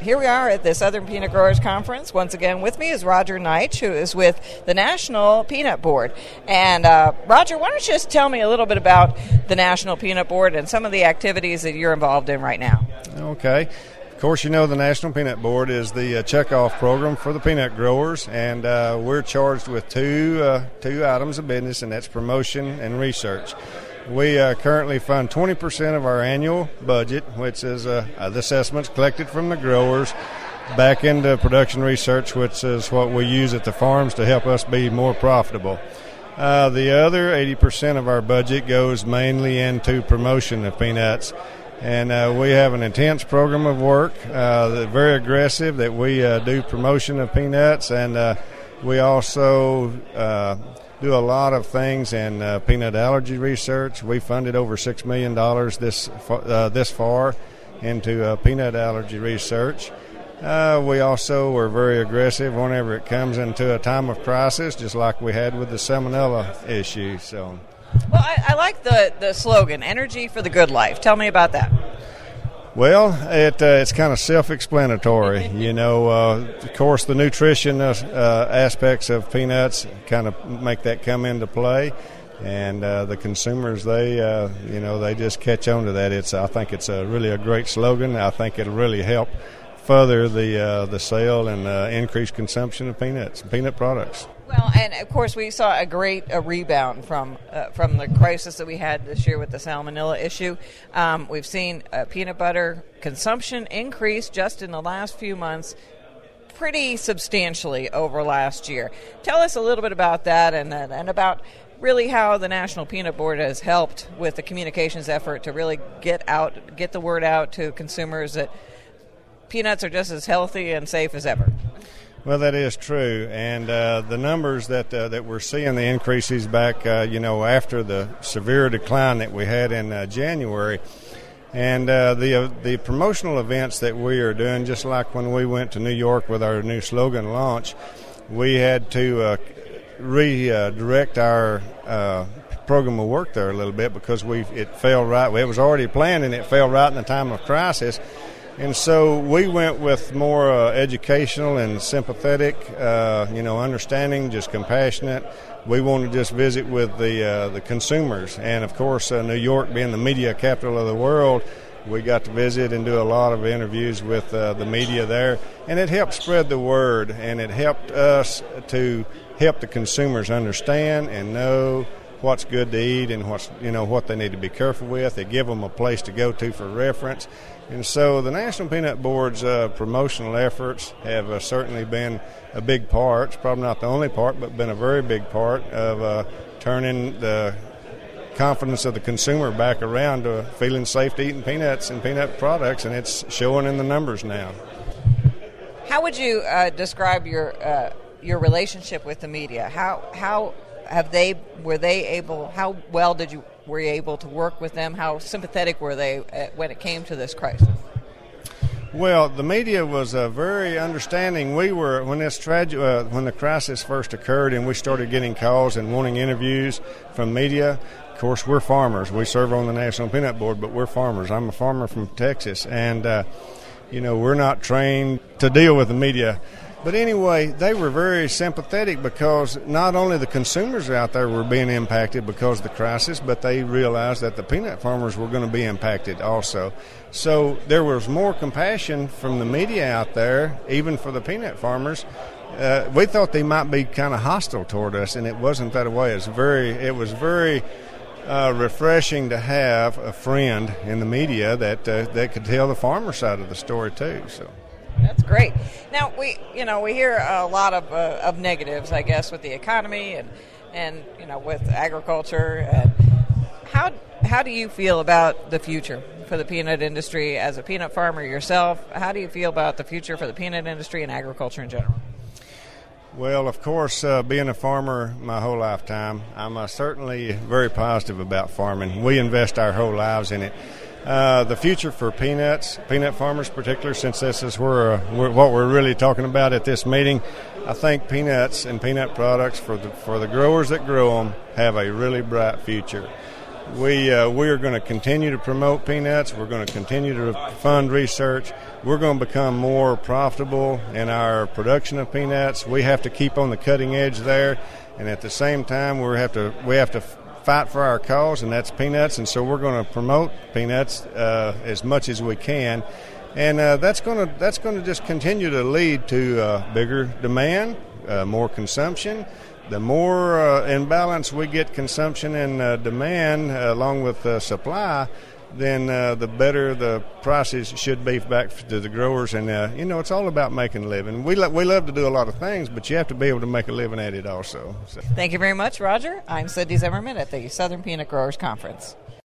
here we are at the Southern Peanut Growers Conference. Once again, with me is Roger Neitsch, who is with the National Peanut Board. And uh, Roger, why don't you just tell me a little bit about the National Peanut Board and some of the activities that you're involved in right now? Okay. Of course, you know the National Peanut Board is the uh, checkoff program for the peanut growers, and uh, we're charged with two uh, two items of business, and that's promotion and research. We uh, currently fund 20% of our annual budget, which is uh, the assessments collected from the growers, back into production research, which is what we use at the farms to help us be more profitable. Uh, the other 80% of our budget goes mainly into promotion of peanuts. And uh, we have an intense program of work, uh, very aggressive, that we uh, do promotion of peanuts. And uh, we also uh, do a lot of things in uh, peanut allergy research. We funded over six million dollars this uh, this far into uh, peanut allergy research. Uh, we also were very aggressive whenever it comes into a time of crisis, just like we had with the salmonella issue. So, well, I, I like the the slogan "Energy for the Good Life." Tell me about that. Well, it, uh, it's kind of self-explanatory. you know, uh, of course, the nutrition uh, aspects of peanuts kind of make that come into play, and uh, the consumers they, uh, you know, they just catch on to that. It's I think it's a really a great slogan. I think it'll really help further the uh, the sale and increase consumption of peanuts, peanut products. Well, and of course, we saw a great a rebound from uh, from the crisis that we had this year with the salmonella issue. Um, we've seen uh, peanut butter consumption increase just in the last few months, pretty substantially over last year. Tell us a little bit about that, and and about really how the National Peanut Board has helped with the communications effort to really get out, get the word out to consumers that peanuts are just as healthy and safe as ever. Well, that is true, and uh, the numbers that uh, that we're seeing the increases back, uh, you know, after the severe decline that we had in uh, January, and uh, the uh, the promotional events that we are doing, just like when we went to New York with our new slogan launch, we had to redirect our program of work there a little bit because we it fell right. It was already planned, and it fell right in the time of crisis and so we went with more uh, educational and sympathetic, uh, you know, understanding, just compassionate. We want to just visit with the uh, the consumers, and of course, uh, New York being the media capital of the world, we got to visit and do a lot of interviews with uh, the media there, and it helped spread the word, and it helped us to help the consumers understand and know what's good to eat and what's you know what they need to be careful with. They give them a place to go to for reference, and so the National Peanut Board's uh, promotional efforts have uh, certainly been a big part. It's probably not the only part, but been a very big part of uh, turning the confidence of the consumer back around to feeling safe to eating peanuts and peanut products, and it's showing in the numbers now. How would you uh, describe your uh, your relationship with the media? How how have they were they able? How well did you were you able to work with them? How sympathetic were they uh, when it came to this crisis? Well, the media was uh, very understanding. We were when this tragedy, uh, when the crisis first occurred, and we started getting calls and wanting interviews from media. Of course, we're farmers. We serve on the National Peanut Board, but we're farmers. I'm a farmer from Texas, and uh, you know we're not trained to deal with the media. But anyway, they were very sympathetic because not only the consumers out there were being impacted because of the crisis, but they realized that the peanut farmers were going to be impacted also. So there was more compassion from the media out there, even for the peanut farmers. Uh, we thought they might be kind of hostile toward us, and it wasn't that way. It was very, it was very uh, refreshing to have a friend in the media that uh, that could tell the farmer side of the story too. So. That's great. Now we, you know, we hear a lot of uh, of negatives, I guess, with the economy and and you know with agriculture. And how how do you feel about the future for the peanut industry as a peanut farmer yourself? How do you feel about the future for the peanut industry and agriculture in general? Well, of course, uh, being a farmer my whole lifetime, I'm uh, certainly very positive about farming. We invest our whole lives in it. Uh, the future for peanuts, peanut farmers, particular, since this is where, uh, what we're really talking about at this meeting. I think peanuts and peanut products for the for the growers that grow them have a really bright future. We uh, we are going to continue to promote peanuts. We're going to continue to fund research. We're going to become more profitable in our production of peanuts. We have to keep on the cutting edge there, and at the same time, we have to we have to fight for our cause, and that's peanuts. And so we're going to promote peanuts uh, as much as we can, and uh, that's going to that's going to just continue to lead to uh, bigger demand, uh, more consumption the more uh, in balance we get consumption and uh, demand uh, along with uh, supply, then uh, the better the prices should be back to the growers. And uh, you know, it's all about making a living. We lo- we love to do a lot of things, but you have to be able to make a living at it also. So. Thank you very much, Roger. I'm Cindy Zimmerman at the Southern Peanut Growers Conference.